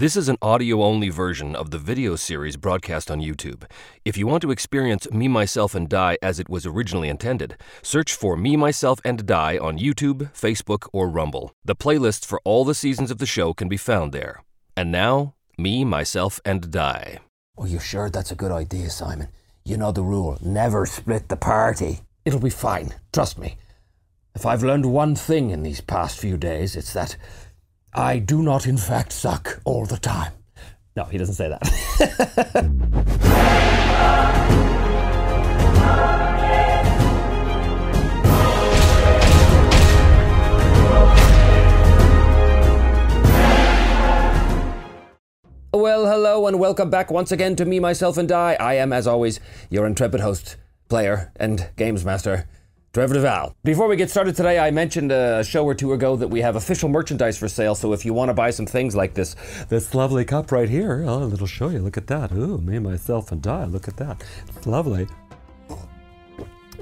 This is an audio only version of the video series broadcast on YouTube. If you want to experience Me, Myself, and Die as it was originally intended, search for Me, Myself, and Die on YouTube, Facebook, or Rumble. The playlists for all the seasons of the show can be found there. And now, Me, Myself, and Die. Are you sure that's a good idea, Simon? You know the rule never split the party. It'll be fine, trust me. If I've learned one thing in these past few days, it's that I do not, in fact, suck all the time. No, he doesn't say that. well, hello, and welcome back once again to Me, Myself, and Die. I am, as always, your intrepid host, player, and games master. Trevor Duval. Before we get started today, I mentioned a show or two ago that we have official merchandise for sale. So if you want to buy some things like this, this lovely cup right here, oh, it'll show you. Look at that. Ooh, Me, Myself, and Die. Look at that. It's lovely.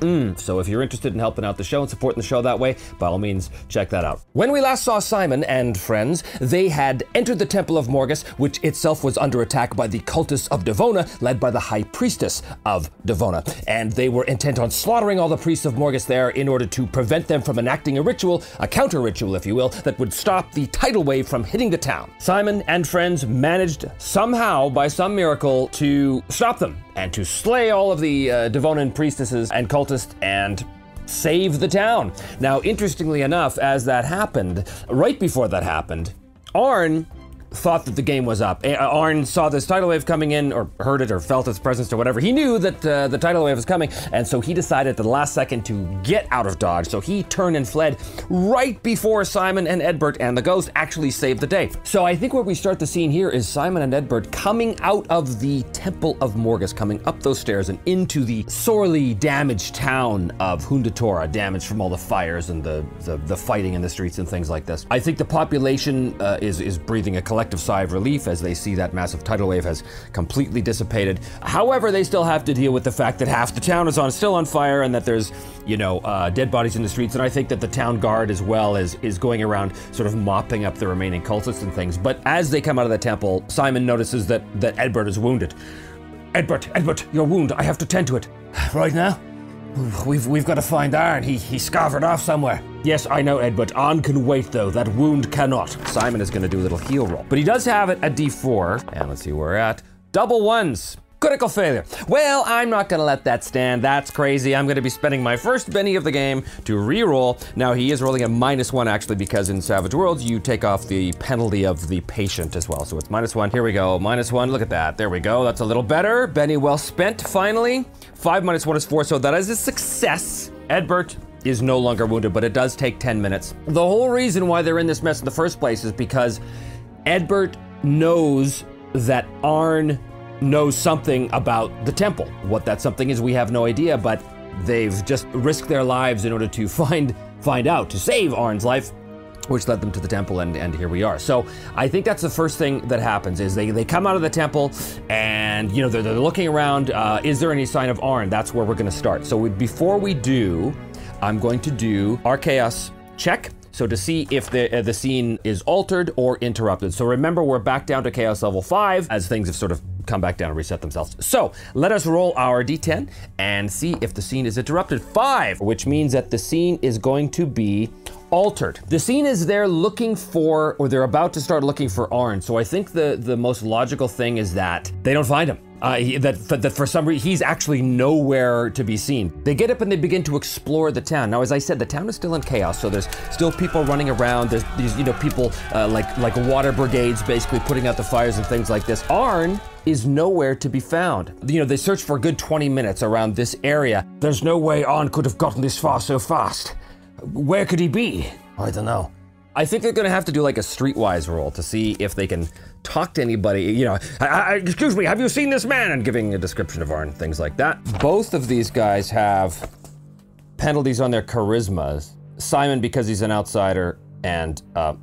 Mm, so if you're interested in helping out the show and supporting the show that way, by all means, check that out. When we last saw Simon and friends, they had entered the Temple of Morgus, which itself was under attack by the cultists of Devona, led by the High Priestess of Devona. And they were intent on slaughtering all the priests of Morgus there in order to prevent them from enacting a ritual, a counter ritual, if you will, that would stop the tidal wave from hitting the town. Simon and friends managed somehow, by some miracle, to stop them and to slay all of the uh, Devonan priestesses and cultists and save the town. Now, interestingly enough, as that happened, right before that happened, Arn thought that the game was up. Arn saw this tidal wave coming in, or heard it, or felt its presence, or whatever. He knew that uh, the tidal wave was coming, and so he decided at the last second to get out of Dodge. So he turned and fled right before Simon and Edbert and the ghost actually saved the day. So I think where we start the scene here is Simon and Edbert coming out of the Temple of Morgus, coming up those stairs and into the sorely damaged town of Hundatora, damaged from all the fires and the, the, the fighting in the streets and things like this. I think the population uh, is, is breathing a collective sigh of relief as they see that massive tidal wave has completely dissipated. However, they still have to deal with the fact that half the town is on still on fire and that there's, you know, uh, dead bodies in the streets. And I think that the town guard as well is is going around sort of mopping up the remaining cultists and things. But as they come out of the temple, Simon notices that that Edbert is wounded. Edbert, Edbert, your wound. I have to tend to it. Right now? We've we've got to find Arn. He he scarvered off somewhere. Yes, I know, Ed, but Arn can wait though. That wound cannot. Simon is going to do a little heal roll, but he does have it at D4. And let's see where we're at. Double ones. Critical failure. Well, I'm not going to let that stand. That's crazy. I'm going to be spending my first Benny of the game to re-roll. Now, he is rolling a minus one, actually, because in Savage Worlds, you take off the penalty of the patient as well. So it's minus one. Here we go. Minus one. Look at that. There we go. That's a little better. Benny well spent, finally. Five minus one is four, so that is a success. Edbert is no longer wounded, but it does take 10 minutes. The whole reason why they're in this mess in the first place is because Edbert knows that Arn knows something about the temple. What that something is, we have no idea, but they've just risked their lives in order to find find out to save Arn's life. Which led them to the temple, and, and here we are. So I think that's the first thing that happens is they, they come out of the temple, and you know they're, they're looking around. Uh, is there any sign of Arn? That's where we're going to start. So we, before we do, I'm going to do our chaos check. So to see if the uh, the scene is altered or interrupted. So remember, we're back down to chaos level five as things have sort of come back down and reset themselves. So let us roll our d10 and see if the scene is interrupted. Five, which means that the scene is going to be altered. The scene is they're looking for, or they're about to start looking for Arn. So I think the the most logical thing is that they don't find him. Uh, he, that, that for some reason he's actually nowhere to be seen. They get up and they begin to explore the town. Now, as I said, the town is still in chaos, so there's still people running around. There's these, you know, people uh, like like water brigades basically putting out the fires and things like this. Arn is nowhere to be found. You know, they searched for a good 20 minutes around this area. There's no way Arn could have gotten this far so fast. Where could he be? I don't know. I think they're gonna have to do like a streetwise roll to see if they can talk to anybody. You know, I, I, excuse me, have you seen this man? And giving a description of Arn, things like that. Both of these guys have penalties on their charismas. Simon because he's an outsider, and uh,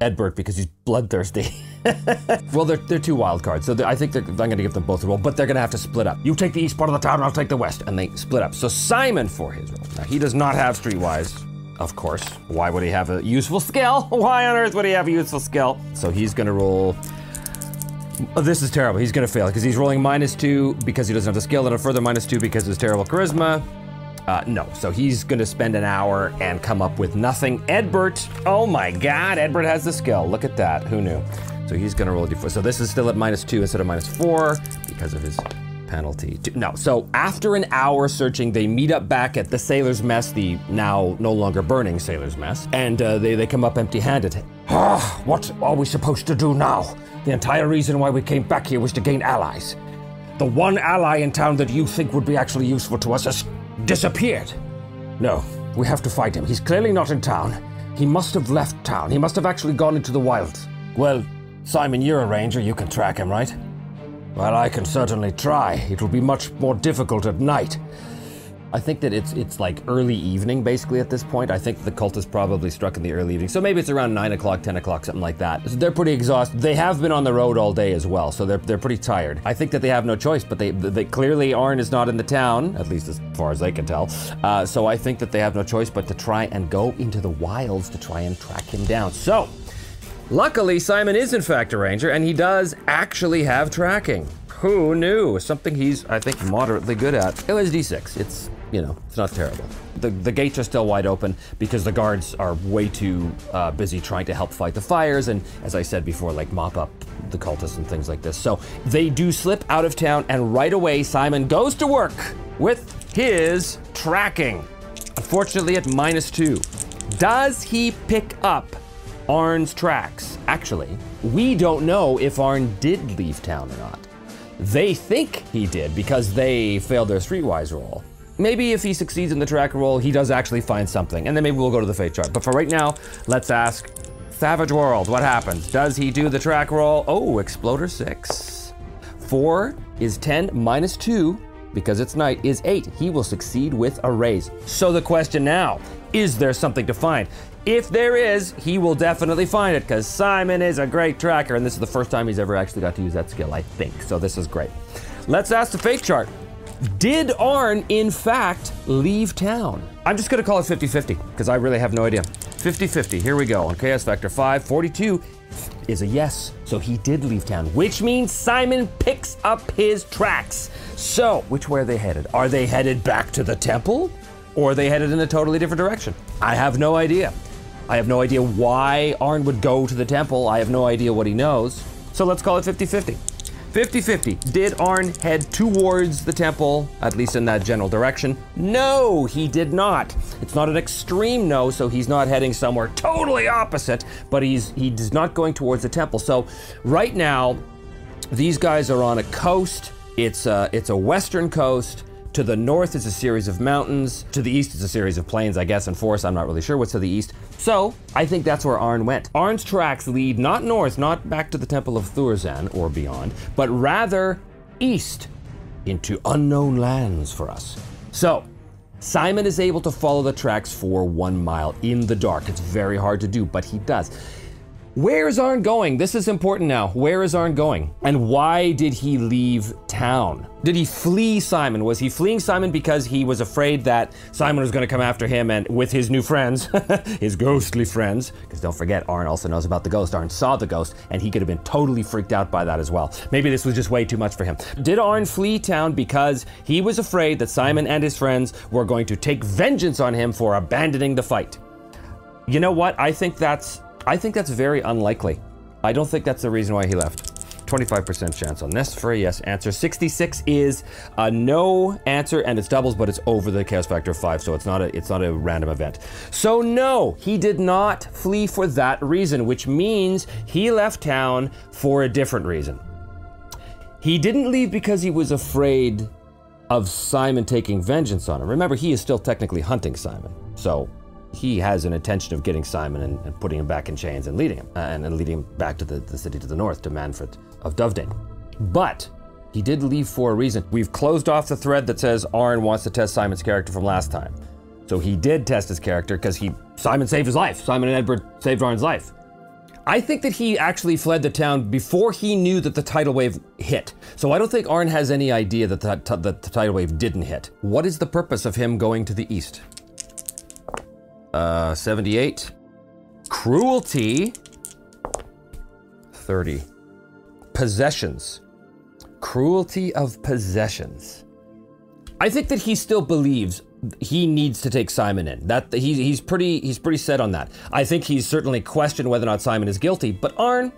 Edbert because he's bloodthirsty. well, they're, they're two wild cards, so I think I'm going to give them both a roll, but they're going to have to split up. You take the east part of the town, and I'll take the west, and they split up. So Simon for his roll. Now he does not have streetwise. Of course. Why would he have a useful skill? Why on earth would he have a useful skill? So he's gonna roll Oh, this is terrible. He's gonna fail because he's rolling minus two because he doesn't have the skill, and a further minus two because of his terrible charisma. Uh, no, so he's gonna spend an hour and come up with nothing. Edbert, oh my god, Edbert has the skill. Look at that. Who knew? So he's gonna roll a d4. So this is still at minus two instead of minus four because of his penalty. No, so after an hour searching, they meet up back at the sailor's mess, the now no longer burning sailor's mess, and uh, they, they come up empty handed. Ah, what are we supposed to do now? The entire reason why we came back here was to gain allies. The one ally in town that you think would be actually useful to us has disappeared. No, we have to fight him. He's clearly not in town. He must have left town. He must have actually gone into the wilds. Well, Simon, you're a ranger. You can track him, right? Well, I can certainly try. It will be much more difficult at night. I think that it's it's like early evening basically at this point. I think the cult is probably struck in the early evening, so maybe it's around nine o'clock, ten o'clock, something like that. So they're pretty exhausted. They have been on the road all day as well, so they're they're pretty tired. I think that they have no choice, but they they clearly Arn is not in the town, at least as far as they can tell. Uh, so I think that they have no choice but to try and go into the wilds to try and track him down. So. Luckily, Simon is in fact a ranger, and he does actually have tracking. Who knew? Something he's, I think, moderately good at. It was D6. It's, you know, it's not terrible. The, the gates are still wide open because the guards are way too uh, busy trying to help fight the fires and, as I said before, like mop up the cultists and things like this. So they do slip out of town, and right away, Simon goes to work with his tracking. Unfortunately, at minus two. Does he pick up Arn's tracks? Actually, we don't know if Arn did leave town or not. They think he did because they failed their streetwise roll. Maybe if he succeeds in the track roll, he does actually find something, and then maybe we'll go to the fate chart. But for right now, let's ask Savage World, what happens? Does he do the track roll? Oh, Exploder 6. 4 is 10 minus 2, because it's night, is 8. He will succeed with a raise. So the question now, is there something to find? If there is, he will definitely find it because Simon is a great tracker, and this is the first time he's ever actually got to use that skill, I think. So this is great. Let's ask the fate chart. Did Arn, in fact, leave town? I'm just to call it 50 50 because I really have no idea. 50 50. Here we go. On Chaos Factor 5, 42 is a yes. So he did leave town, which means Simon picks up his tracks. So, which way are they headed? Are they headed back to the temple? Or are they headed in a totally different direction? I have no idea. I have no idea why Arn would go to the temple. I have no idea what he knows. So let's call it 50 50. 50 50. Did Arn head towards the temple, at least in that general direction? No, he did not. It's not an extreme no, so he's not heading somewhere totally opposite, but he's he's not going towards the temple. So right now, these guys are on a coast. It's a, it's a western coast. To the north is a series of mountains. To the east is a series of plains, I guess, and forests. I'm not really sure what's to the east. So, I think that's where Arn went. Arn's tracks lead not north, not back to the Temple of Thurzan or beyond, but rather east into unknown lands for us. So, Simon is able to follow the tracks for one mile in the dark. It's very hard to do, but he does. Where is Arn going? This is important now. Where is Arn going? And why did he leave town? Did he flee Simon? Was he fleeing Simon because he was afraid that Simon was going to come after him and with his new friends, his ghostly friends? Because don't forget, Arn also knows about the ghost. Arn saw the ghost and he could have been totally freaked out by that as well. Maybe this was just way too much for him. Did Arn flee town because he was afraid that Simon and his friends were going to take vengeance on him for abandoning the fight? You know what? I think that's I think that's very unlikely. I don't think that's the reason why he left. 25% chance on this for a yes answer. 66 is a no answer and it's doubles, but it's over the chaos factor of five, so it's not a it's not a random event. So no, he did not flee for that reason, which means he left town for a different reason. He didn't leave because he was afraid of Simon taking vengeance on him. Remember, he is still technically hunting Simon. So he has an intention of getting Simon and, and putting him back in chains and leading him, uh, and, and, leading him back to the, the city to the north, to Manfred of Dovedane. But he did leave for a reason. We've closed off the thread that says Arn wants to test Simon's character from last time. So he did test his character because he Simon saved his life. Simon and Edward saved Arn's life. I think that he actually fled the town before he knew that the tidal wave hit. So I don't think Arn has any idea that the, that the tidal wave didn't hit. What is the purpose of him going to the east? Uh, 78. Cruelty. 30. possessions. Cruelty of possessions. I think that he still believes he needs to take Simon in. That he's he's pretty he's pretty set on that. I think he's certainly questioned whether or not Simon is guilty, but Arn,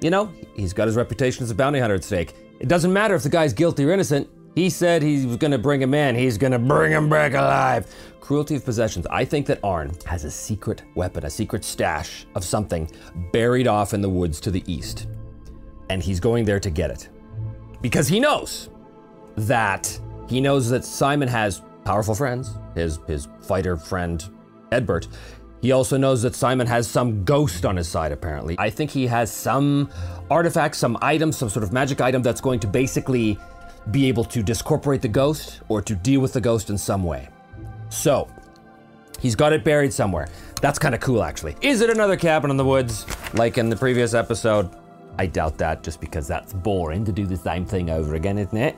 you know, he's got his reputation as a bounty hunter at stake. It doesn't matter if the guy's guilty or innocent. He said he was to bring him in. He's to bring him back alive. Cruelty of possessions. I think that Arn has a secret weapon, a secret stash of something buried off in the woods to the east. And he's going there to get it. Because he knows that he knows that Simon has powerful friends, his his fighter friend Edbert. He also knows that Simon has some ghost on his side, apparently. I think he has some artifact, some item, some sort of magic item that's going to basically be able to discorporate the ghost or to deal with the ghost in some way. So, he's got it buried somewhere. That's kind of cool, actually. Is it another cabin in the woods, like in the previous episode? I doubt that just because that's boring to do the same thing over again, isn't it?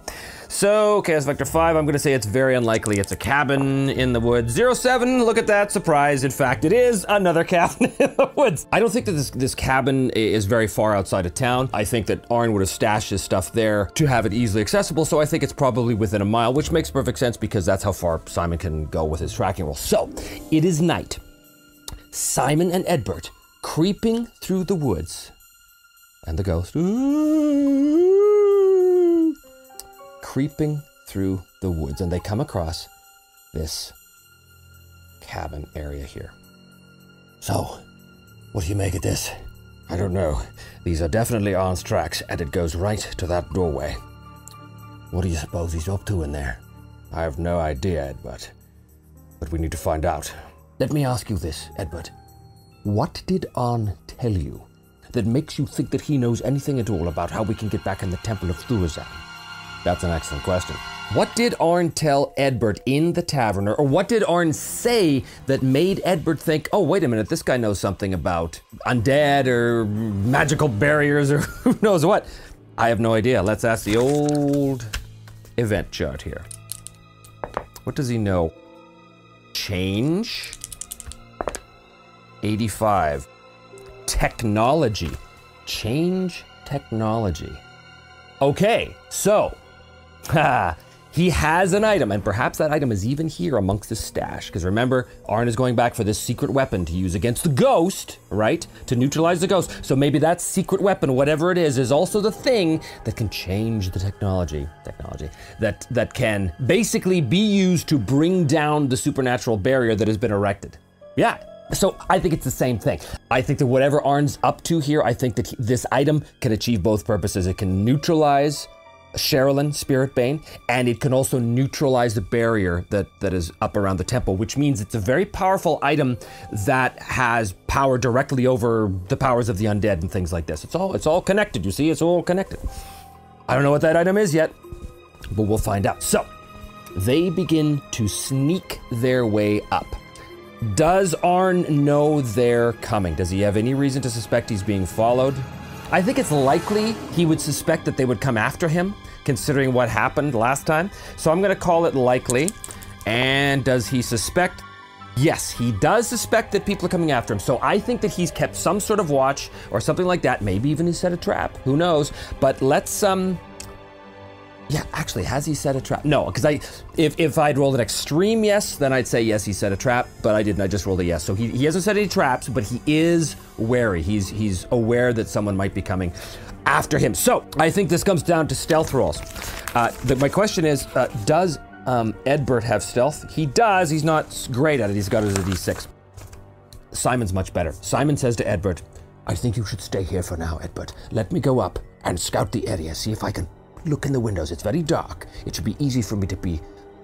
So, Chaos Factor 5, I'm gonna say it's very unlikely it's a cabin in the woods. Zero 07, look at that, surprise. In fact, it is another cabin in the woods. I don't think that this, this cabin is very far outside of town. I think that Arn would have stashed his stuff there to have it easily accessible, so I think it's probably within a mile, which makes perfect sense because that's how far Simon can go with his tracking roll. So, it is night. Simon and Edbert creeping through the woods and the ghost ooh, creeping through the woods, and they come across this cabin area here. So, what do you make of this? I don't know. These are definitely Arn's tracks, and it goes right to that doorway. What do you suppose he's up to in there? I have no idea, Edbert. But we need to find out. Let me ask you this, Edbert. What did Arn tell you that makes you think that he knows anything at all about how we can get back in the Temple of Thurzan? That's an excellent question. What did Arn tell Edbert in the tavern, or what did Arn say that made Edbert think, oh, wait a minute, this guy knows something about undead or magical barriers or who knows what? I have no idea. Let's ask the old event chart here. What does he know? Change. 85 technology. Change technology. Okay, so he has an item, and perhaps that item is even here amongst his stash. Because remember, Arn is going back for this secret weapon to use against the ghost, right? To neutralize the ghost. So maybe that secret weapon, whatever it is, is also the thing that can change the technology. Technology that that can basically be used to bring down the supernatural barrier that has been erected. Yeah, so I think it's the same thing. I think that whatever Arn's up to here, I think that he, this item can achieve both purposes. It can neutralize Sherilyn, Spirit Bane, and it can also neutralize the barrier that, that is up around the temple, which means it's a very powerful item that has power directly over the powers of the undead and things like this. It's all it's all connected, you see, it's all connected. I don't know what that item is yet, but we'll find out. So they begin to sneak their way up. Does Arn know they're coming? Does he have any reason to suspect he's being followed? I think it's likely he would suspect that they would come after him, considering what happened last time. So I'm going to call it likely. And does he suspect? Yes, he does suspect that people are coming after him. So I think that he's kept some sort of watch or something like that. Maybe even he set a trap. Who knows? But let's um yeah, actually, has he set a trap? No, because I, if, if I'd rolled an extreme yes, then I'd say yes, he set a trap, but I didn't. I just rolled a yes. So he, he hasn't set any traps, but he is wary. He's he's aware that someone might be coming after him. So I think this comes down to stealth rolls. Uh, my question is, uh, does um, Edbert have stealth? He does. He's not great at it. He's got it as a d6. Simon's much better. Simon says to Edbert, I think you should stay here for now, Edbert. Let me go up and scout the area, see if I can look in the windows. It's very dark. It should be easy for me to be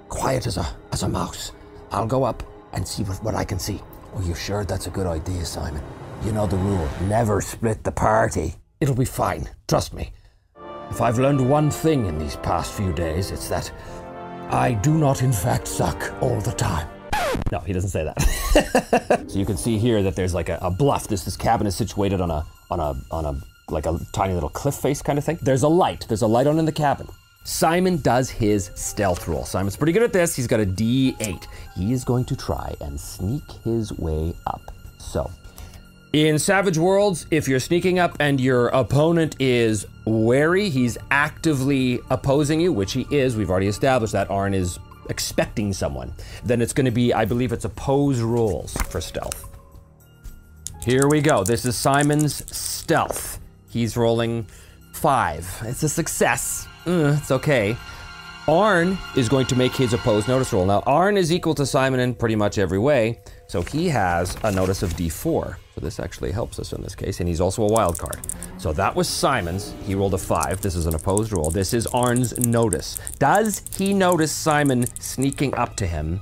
quiet as a as a mouse. I'll go up and see what, what I can see. Are you sure that's a good idea, Simon? You know the rule. Never split the party. It'll be fine. Trust me. If I've learned one thing in these past few days, it's that I do not in fact suck all the time. No, he doesn't say that. so you can see here that there's like a, a bluff. This this cabin is situated on a on a on a like a tiny little cliff face kind of thing. There's a light. There's a light on in the cabin. Simon does his stealth roll. Simon's pretty good at this. He's got a D8. He is going to try and sneak his way up. So, in Savage Worlds, if you're sneaking up and your opponent is wary. He's actively opposing you, which he is. We've already established that. Arn is expecting someone. Then it's going to be, I believe it's oppose rules for stealth. Here we go. This is Simon's stealth. He's rolling five. It's a success. It's okay. Arn is going to make his opposed notice roll. Now, Arn is equal to Simon in pretty much every way, so he has a notice of D4. So this actually helps us in this case, and he's also a wild card. So that was Simon's. He rolled a five. This is an opposed roll. This is Arn's notice. Does he notice Simon sneaking up to him?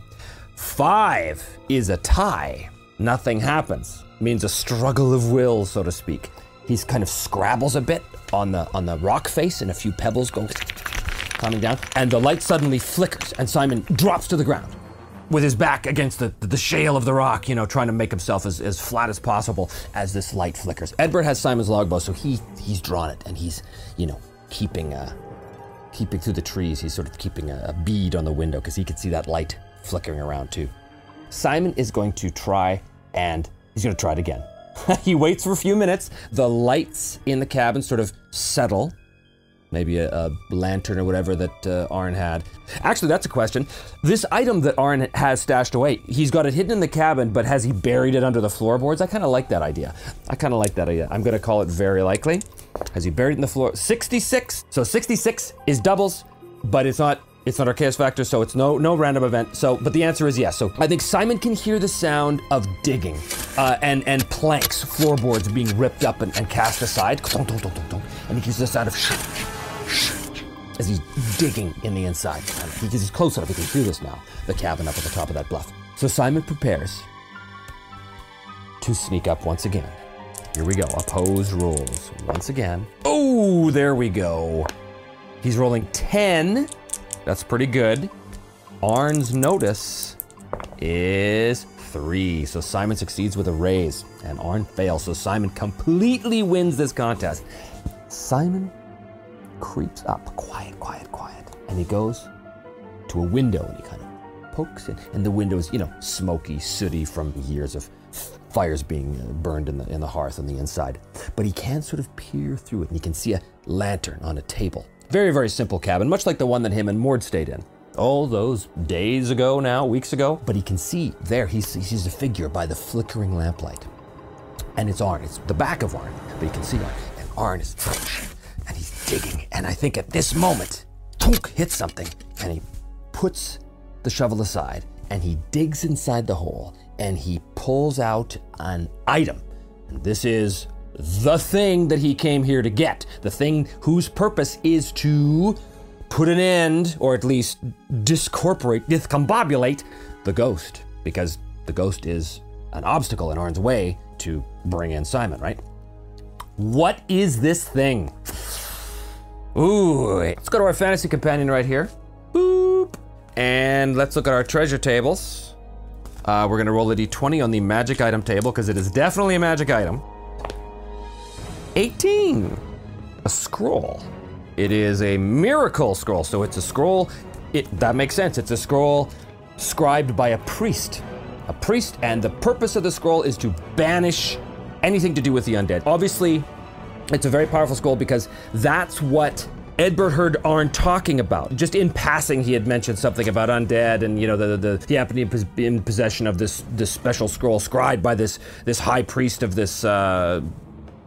Five is a tie. Nothing happens. Means a struggle of will, so to speak. He's kind of scrabbles a bit on the on the rock face, and a few pebbles go coming down, and the light suddenly flickers, and Simon drops to the ground with his back against the, the shale of the rock, you know, trying to make himself as, as flat as possible as this light flickers. Edward has Simon's longbow, so he he's drawn it, and he's, you know, keeping uh, keeping through the trees. He's sort of keeping a, a bead on the window because he can see that light flickering around too. Simon is going to try, and he's going to try it again. he waits for a few minutes. The lights in the cabin sort of settle. Maybe a, a lantern or whatever that uh, Arn had. Actually, that's a question. This item that Arn has stashed away, he's got it hidden in the cabin, but has he buried it under the floorboards? I kind of like that idea. I kind of like that idea. I'm going to call it very likely. Has he buried it in the floor? 66. So 66 is doubles, but it's not it's not our chaos factor, so it's no no random event. So, but the answer is yes. So I think Simon can hear the sound of digging uh, and and planks, floorboards being ripped up and, and cast aside, and he hears the sound of as he's digging in the inside. Because he's close enough, he can hear this now. The cabin up at the top of that bluff. So Simon prepares to sneak up once again. Here we go. Oppose rules once again. Oh, there we go. He's rolling 10. That's pretty good. Arn's notice is three. So Simon succeeds with a raise, and Arn fails. So Simon completely wins this contest. Simon creeps up, quiet, quiet, quiet, and he goes to a window and he kind of pokes in. And the window is, you know, smoky, sooty from years of fires being uh, burned in the in the hearth on the inside. But he can sort of peer through it, and he can see a lantern on a table. Very, very simple cabin, much like the one that him and Mord stayed in. All those days ago now, weeks ago. But he can see there, he sees a figure by the flickering lamplight. And it's Arn, it's the back of Arn, but he can see Arn. And Arn is, and he's digging. And I think at this moment, Tunk hits something, and he puts the shovel aside, and he digs inside the hole, and he pulls out an item. And this is the thing that he came here to get, the thing whose purpose is to put an end, or at least discorporate, discombobulate the ghost, because the ghost is an obstacle in Arn's way to bring in Simon, right? What is this thing? Ooh, let's go to our fantasy companion right here. Boop. And let's look at our treasure tables. Uh, we're gonna roll a d20 on the magic item table because it is definitely a magic item. 18. A scroll. It is a miracle scroll, so it's a scroll. It that makes sense. It's a scroll scribed by a priest. A priest, and the purpose of the scroll is to banish anything to do with the undead. Obviously, it's a very powerful scroll because that's what Edbert heard Arn talking about. Just in passing, he had mentioned something about undead, and you know the the, the happening in possession of this this special scroll scribed by this this high priest of this uh,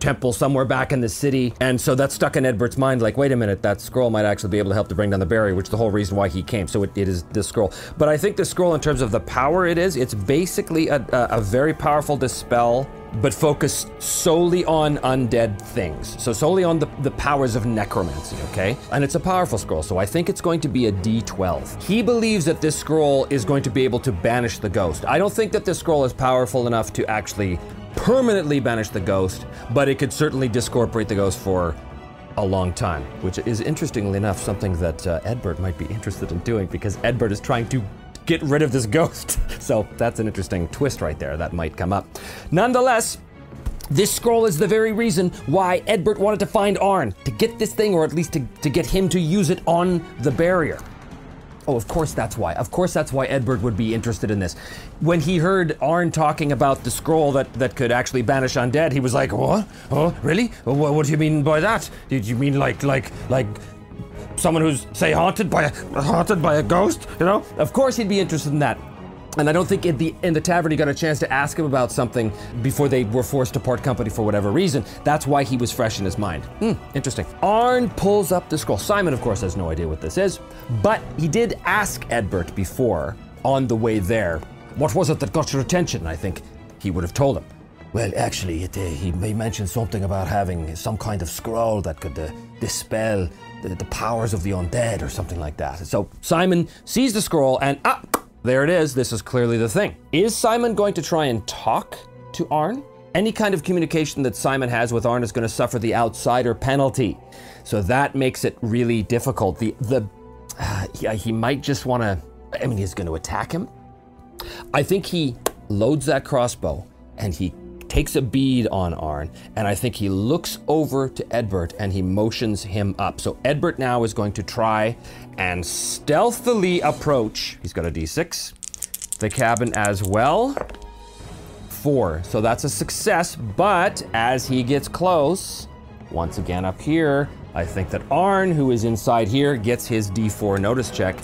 temple somewhere back in the city. And so that stuck in Edbert's mind like, wait a minute, that scroll might actually be able to help to bring down the barrier, which is the whole reason why he came. So it, it is this scroll. But I think the scroll, in terms of the power it is, it's basically a, a, a very powerful dispel but focused solely on undead things. So solely on the, the powers of necromancy, okay? And it's a powerful scroll, so I think it's going to be a D12. He believes that this scroll is going to be able to banish the ghost. I don't think that this scroll is powerful enough to actually permanently banish the ghost, but it could certainly discorporate the ghost for a long time, which is interestingly enough something that uh, Edbert might be interested in doing because Edbert is trying to get rid of this ghost. So that's an interesting twist right there that might come up. Nonetheless, this scroll is the very reason why Edbert wanted to find Arn, to get this thing, or at least to, to get him to use it on the barrier. Oh, of course that's why. Of course that's why Edward would be interested in this. When he heard Arn talking about the scroll that, that could actually banish undead, he was like, "What? Oh, really? What, what do you mean by that? Did you mean like like like someone who's say haunted by a haunted by a ghost? You know? Of course he'd be interested in that. And I don't think in the in the tavern he got a chance to ask him about something before they were forced to part company for whatever reason. That's why he was fresh in his mind. Hmm, interesting. Arn pulls up the scroll. Simon, of course, has no idea what this is, but he did ask Edbert before on the way there. What was it that got your attention? I think he would have told him. Well, actually, it, uh, he, he mentioned something about having some kind of scroll that could uh, dispel the, the powers of the undead or something like that. So Simon sees the scroll and ah, there it is. This is clearly the thing. Is Simon going to try and talk to Arn? Any kind of communication that Simon has with Arn is going to suffer the outsider penalty. So that makes it really difficult. The the uh, yeah, he might just want to. I mean, he's going to attack him. I think he loads that crossbow and he takes a bead on Arn, and I think he looks over to Edbert and he motions him up. So Edbert now is going to try and stealthily approach. He's got a d6. The cabin as well. Four. So that's a success, but as he gets close, once again up here, I think that Arn, who is inside here, gets his d4 notice check.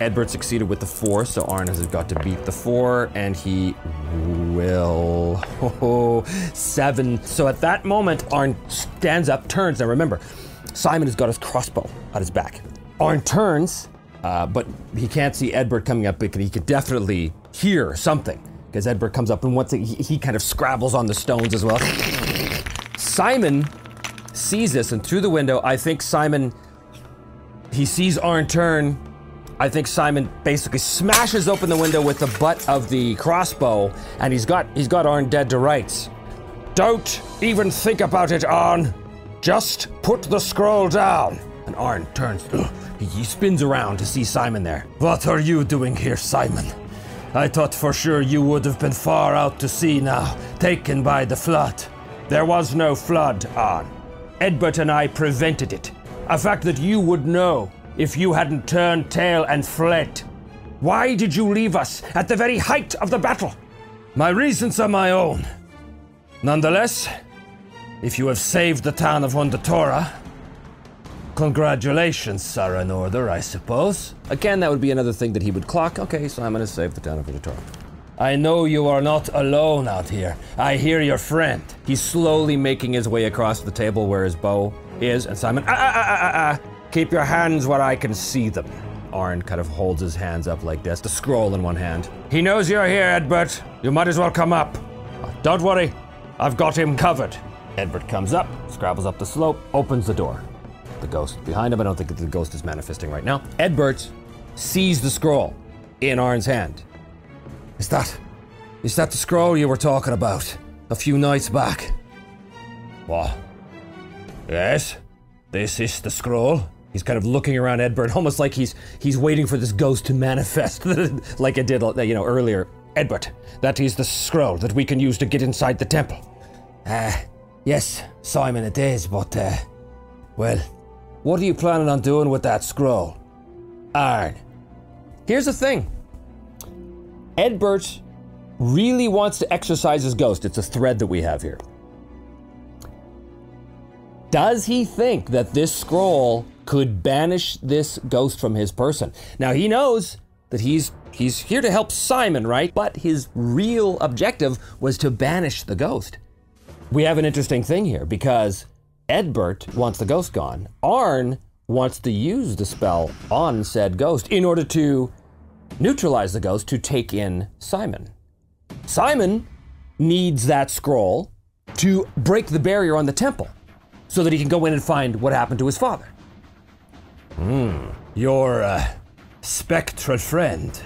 Edbert succeeded with the four, so Arn has got to beat the four, and he will. Oh, seven. So at that moment, Arn stands up, turns. Now remember, Simon has got his crossbow at his back. Arn turns, uh, but he can't see Edbert coming up, but he could definitely hear something. Because Edbert comes up, and once he, he kind of scrabbles on the stones as well. Simon sees this, and through the window, I think Simon. He sees Arn turn, I think Simon basically smashes open the window with the butt of the crossbow, and he's got he's got Arn dead to rights. Don't even think about it, Arn. Just put the scroll down. And Arn turns. He spins around to see Simon there. What are you doing here, Simon? I thought for sure you would have been far out to sea now, taken by the flood. There was no flood, Arn. Edbert and I prevented it. A fact that you would know if you hadn't turned tail and fled. Why did you leave us at the very height of the battle? My reasons are my own. Nonetheless, if you have saved the town of Undatora, congratulations, Sarah Norther, I suppose. Again, that would be another thing that he would clock. Okay, so I'm gonna save the town of Undatora. I know you are not alone out here. I hear your friend. He's slowly making his way across the table where his bow is, and Simon, ah, ah, ah, ah, ah, Keep your hands where I can see them. Arn kind of holds his hands up like this, the scroll in one hand. He knows you're here, Edbert. You might as well come up. Don't worry, I've got him covered. Edbert comes up, scrabbles up the slope, opens the door. The ghost behind him, I don't think the ghost is manifesting right now. Edbert sees the scroll in Arn's hand. Is that. Is that the scroll you were talking about a few nights back? What? Yes, this is the scroll. He's kind of looking around Edbert, almost like he's he's waiting for this ghost to manifest, like it did, you know, earlier. Edbert, that is the scroll that we can use to get inside the temple. Ah, uh, yes, Simon, it is, but, uh, well, what are you planning on doing with that scroll? Arn. Here's the thing Edbert really wants to exorcise his ghost. It's a thread that we have here. Does he think that this scroll could banish this ghost from his person. Now he knows that he's he's here to help Simon, right? But his real objective was to banish the ghost. We have an interesting thing here because Edbert wants the ghost gone. Arn wants to use the spell on said ghost in order to neutralize the ghost to take in Simon. Simon needs that scroll to break the barrier on the temple so that he can go in and find what happened to his father. Hmm. Your uh, spectral friend.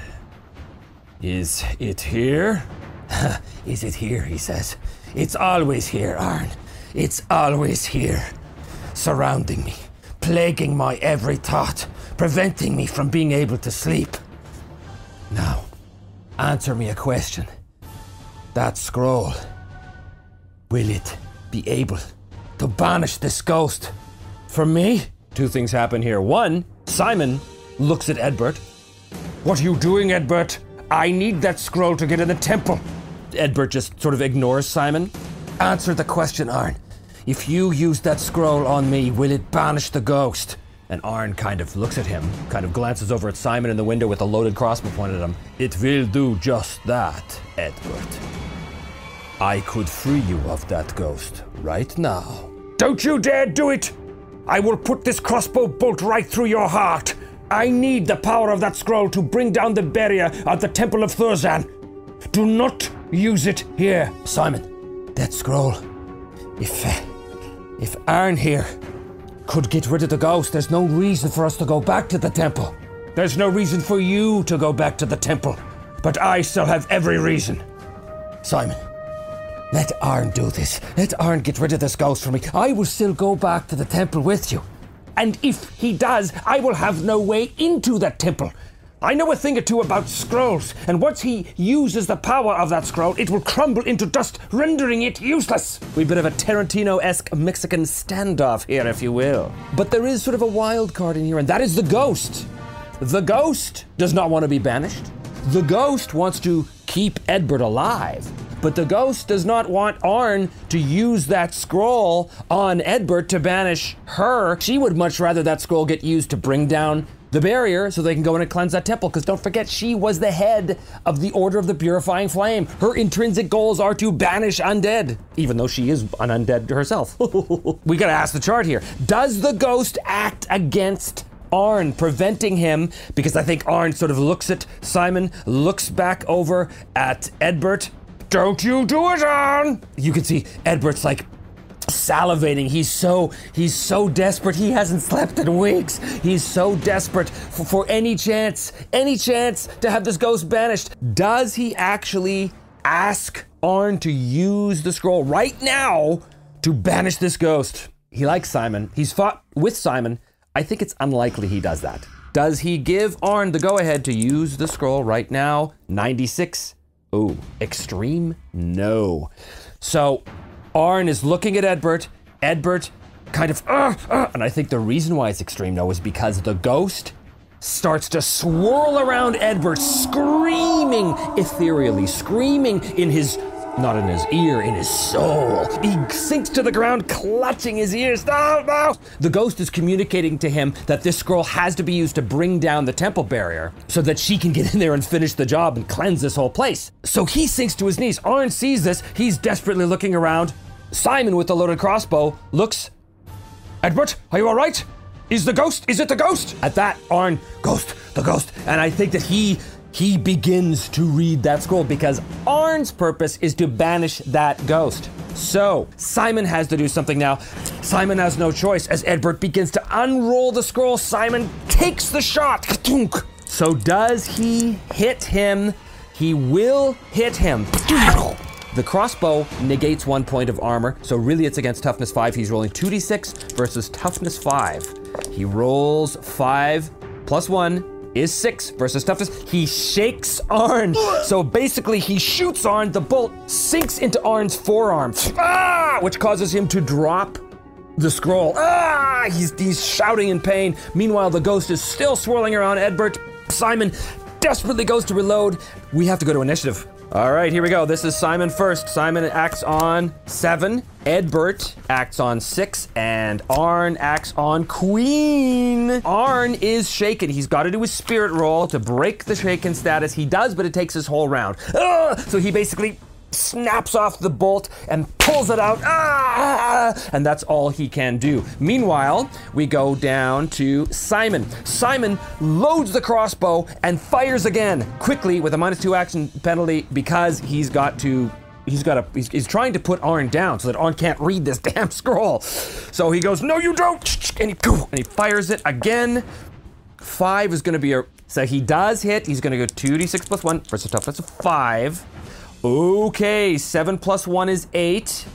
Is it here? Is it here? He says. It's always here, Arn. It's always here. Surrounding me, plaguing my every thought, preventing me from being able to sleep. Now, answer me a question. That scroll, will it be able to banish this ghost? For me? Two things happen here. One, Simon looks at Edbert What are you doing, Edbert? I need that scroll to get in the temple. Edbert just sort of ignores Simon. Answer the question, Arn. If you use that scroll on me, will it banish the ghost? And Arn kind of looks at him, kind of glances over at Simon in the window with a loaded crossbow pointed at him. It will do just that, Edbert. I could free you of that ghost right now. Don't you dare do it! I will put this crossbow bolt right through your heart. I need the power of that scroll to bring down the barrier at the Temple of Thurzan. Do not use it here. Simon, that scroll. If. Uh, if Arn here could get rid of the ghost, there's no reason for us to go back to the temple. There's no reason for you to go back to the temple. But I still have every reason. Simon, let Arn do this. Let Arn get rid of this ghost for me. I will still go back to the temple with you. And if he does, I will have no way into that temple. I know a thing or two about scrolls, and once he uses the power of that scroll, it will crumble into dust, rendering it useless. We bit of a Tarantino esque Mexican standoff here, if you will. But there is sort of a wild card in here, and that is the ghost. The ghost does not want to be banished. The ghost wants to keep Edbert alive. But the ghost does not want Arn to use that scroll on Edbert to banish her. She would much rather that scroll get used to bring down the barrier so they can go in and cleanse that temple. Because don't forget, she was the head of the Order of the Purifying Flame. Her intrinsic goals are to banish undead, even though she is an undead herself. we gotta ask the chart here. Does the ghost act against Arn, preventing him because I think Arn sort of looks at Simon, looks back over at Edbert. Don't you do it, Arn! You can see Edbert's like salivating. He's so he's so desperate. He hasn't slept in weeks. He's so desperate for, for any chance, any chance to have this ghost banished. Does he actually ask Arn to use the scroll right now to banish this ghost? He likes Simon. He's fought with Simon. I think it's unlikely he does that. Does he give Arn the go ahead to use the scroll right now? 96. Ooh, extreme? No. So Arn is looking at Edbert. Edbert kind of, uh, uh, and I think the reason why it's extreme though is because the ghost starts to swirl around Edbert, screaming ethereally, screaming in his not in his ear, in his soul. He sinks to the ground, clutching his ears. No, no! The ghost is communicating to him that this scroll has to be used to bring down the temple barrier so that she can get in there and finish the job and cleanse this whole place. So he sinks to his knees. Arn sees this. He's desperately looking around. Simon with the loaded crossbow looks. Edward, are you all right? Is the ghost? Is it the ghost? At that, Arn, ghost, the ghost, and I think that he he begins to read that scroll because Arn's purpose is to banish that ghost. So Simon has to do something now. Simon has no choice as Edbert begins to unroll the scroll. Simon takes the shot. So does he hit him? He will hit him. The crossbow negates one point of armor, so really it's against toughness 5. He's rolling 2d6 versus toughness 5. He rolls 5 plus 1 is 6 versus toughness. He shakes Arn. So basically, he shoots Arn. The bolt sinks into Arn's forearm, ah! which causes him to drop the scroll. Ah! He's, he's shouting in pain. Meanwhile, the ghost is still swirling around Edbert. Simon desperately goes to reload. We have to go to initiative. All right, here we go. This is Simon first. Simon acts on seven. Edbert acts on six, and Arn acts on queen. Arn is shaken. He's got to do his spirit roll to break the shaken status. He does, but it takes his whole round. Ugh! So he basically snaps off the bolt and pulls it out. Ah! And that's all he can do. Meanwhile, we go down to Simon. Simon loads the crossbow and fires again quickly with a minus two action penalty because he's got to he's got a he's, he's, trying to put Arn down so that Arn can't read this damn scroll. So he goes, "No, you don't!" And he and he fires it again. Five is going to be a so he does hit. He's going to go two d six plus one versus tough. That's a five. Okay, 7 plus 1 is 8.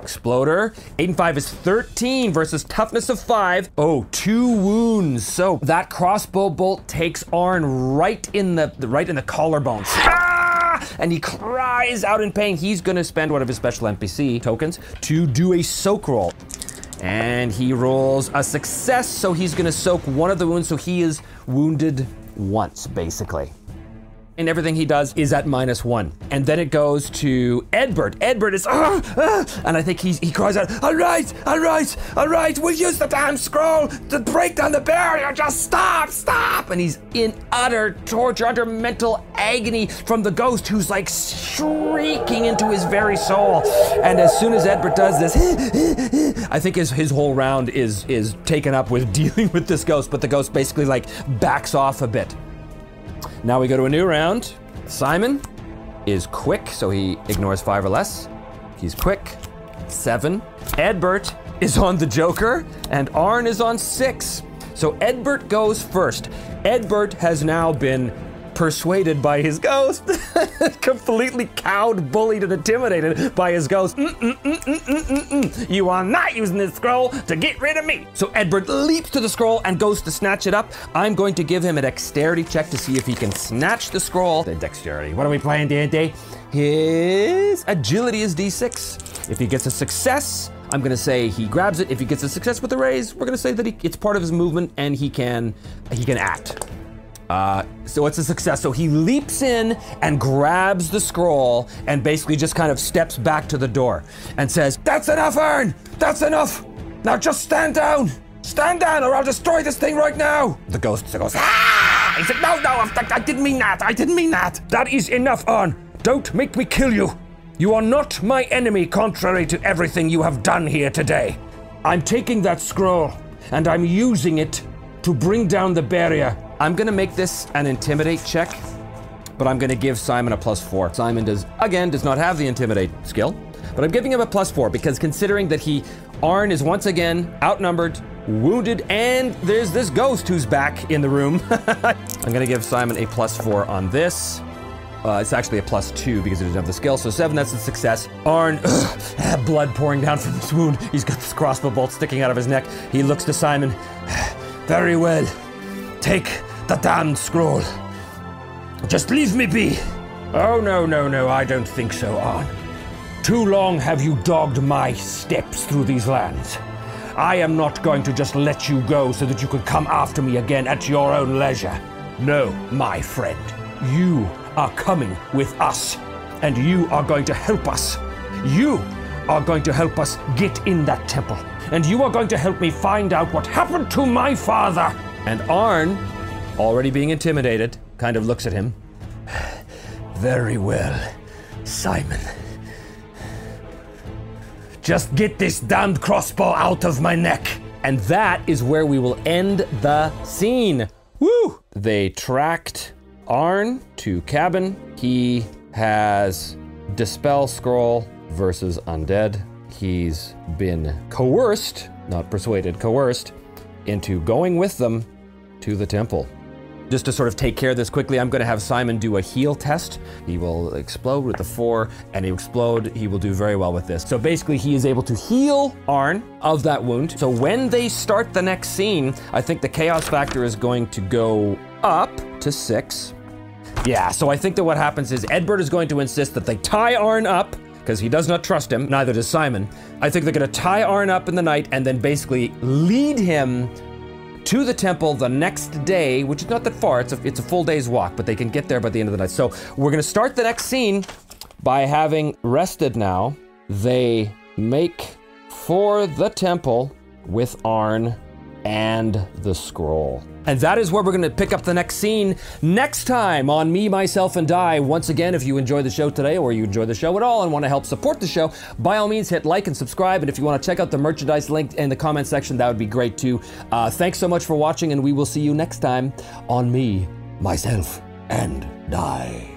Exploder. 8 and 5 is 13 versus toughness of 5. Oh, two wounds. So that crossbow bolt takes Arn right in the right in the collarbones. Ah! And he cries out in pain. He's gonna spend one of his special NPC tokens to do a soak roll. And he rolls a success, so he's gonna soak one of the wounds, so he is wounded once, basically and everything he does is at minus one. And then it goes to Edbert. Edbert is, ah, ah, and I think he's, he cries out, all right, all right, all right, we'll use the damn scroll to break down the barrier. Just stop, stop. And he's in utter torture, utter mental agony from the ghost who's like shrieking into his very soul. And as soon as Edbert does this, I think his, his whole round is, is taken up with dealing with this ghost, but the ghost basically like backs off a bit. Now we go to a new round. Simon is quick, so he ignores five or less. He's quick. Seven. Edbert is on the Joker, and Arn is on six. So Edbert goes first. Edbert has now been persuaded by his ghost, completely cowed, bullied, and intimidated by his ghost. Mm-mm-mm-mm-mm-mm. You are not using this scroll to get rid of me. So Edbert leaps to the scroll and goes to snatch it up. I'm going to give him a dexterity check to see if he can snatch the scroll. The dexterity. What are we playing, D&D? His agility is D6. If he gets a success, I'm gonna say he grabs it. If he gets a success with the raise, we're gonna say that he, it's part of his movement and he can he can act. Uh, so it's a success. So he leaps in and grabs the scroll and basically just kind of steps back to the door and says, That's enough, Ern! That's enough! Now just stand down! Stand down or I'll destroy this thing right now! The ghost goes, Ah! He said, No, no, I, I didn't mean that. I didn't mean that. That is enough, Ern! Don't make me kill you. You are not my enemy, contrary to everything you have done here today. I'm taking that scroll and I'm using it to bring down the barrier I'm gonna make this an intimidate check, but I'm gonna give Simon a plus four. Simon does, again, does not have the intimidate skill, but I'm giving him a plus four because considering that he, Arn is once again outnumbered, wounded, and there's this ghost who's back in the room. I'm gonna give Simon a plus four on this. Uh, it's actually a plus two because he doesn't have the skill. So seven, that's a success. Arn, ugh, blood pouring down from his wound. He's got this crossbow bolt sticking out of his neck. He looks to Simon. Very well. Take the damned scroll. Just leave me be. Oh, no, no, no, I don't think so, Arn. Too long have you dogged my steps through these lands. I am not going to just let you go so that you could come after me again at your own leisure. No, my friend. You are coming with us, and you are going to help us. You are going to help us get in that temple, and you are going to help me find out what happened to my father. And Arn already being intimidated, kind of looks at him. Very well, Simon. Just get this damned crossbow out of my neck. And that is where we will end the scene. Woo! They tracked Arn to cabin. He has Dispel Scroll versus Undead. He's been coerced, not persuaded, coerced, into going with them to the temple. Just to sort of take care of this quickly, I'm going to have Simon do a heal test. He will explode with the four, and he explode. He will do very well with this. So basically, he is able to heal Arn of that wound. So when they start the next scene, I think the chaos factor is going to go up to six. Yeah, so I think that what happens is Edbert is going to insist that they tie Arn up because he does not trust him, neither does Simon. I think they're going to tie Arn up in the night and then basically lead him to the temple the next day, which is not that far. It's a, it's a full day's walk, but they can get there by the end of the night. So we're going to start the next scene by having rested now. They make for the temple with Arn and the scroll. And that is where we're going to pick up the next scene next time on Me, Myself, and Die. Once again, if you enjoy the show today or you enjoy the show at all and want to help support the show, by all means hit like and subscribe. And if you want to check out the merchandise link in the comment section, that would be great too. Uh, thanks so much for watching, and we will see you next time on Me, Myself, and Die.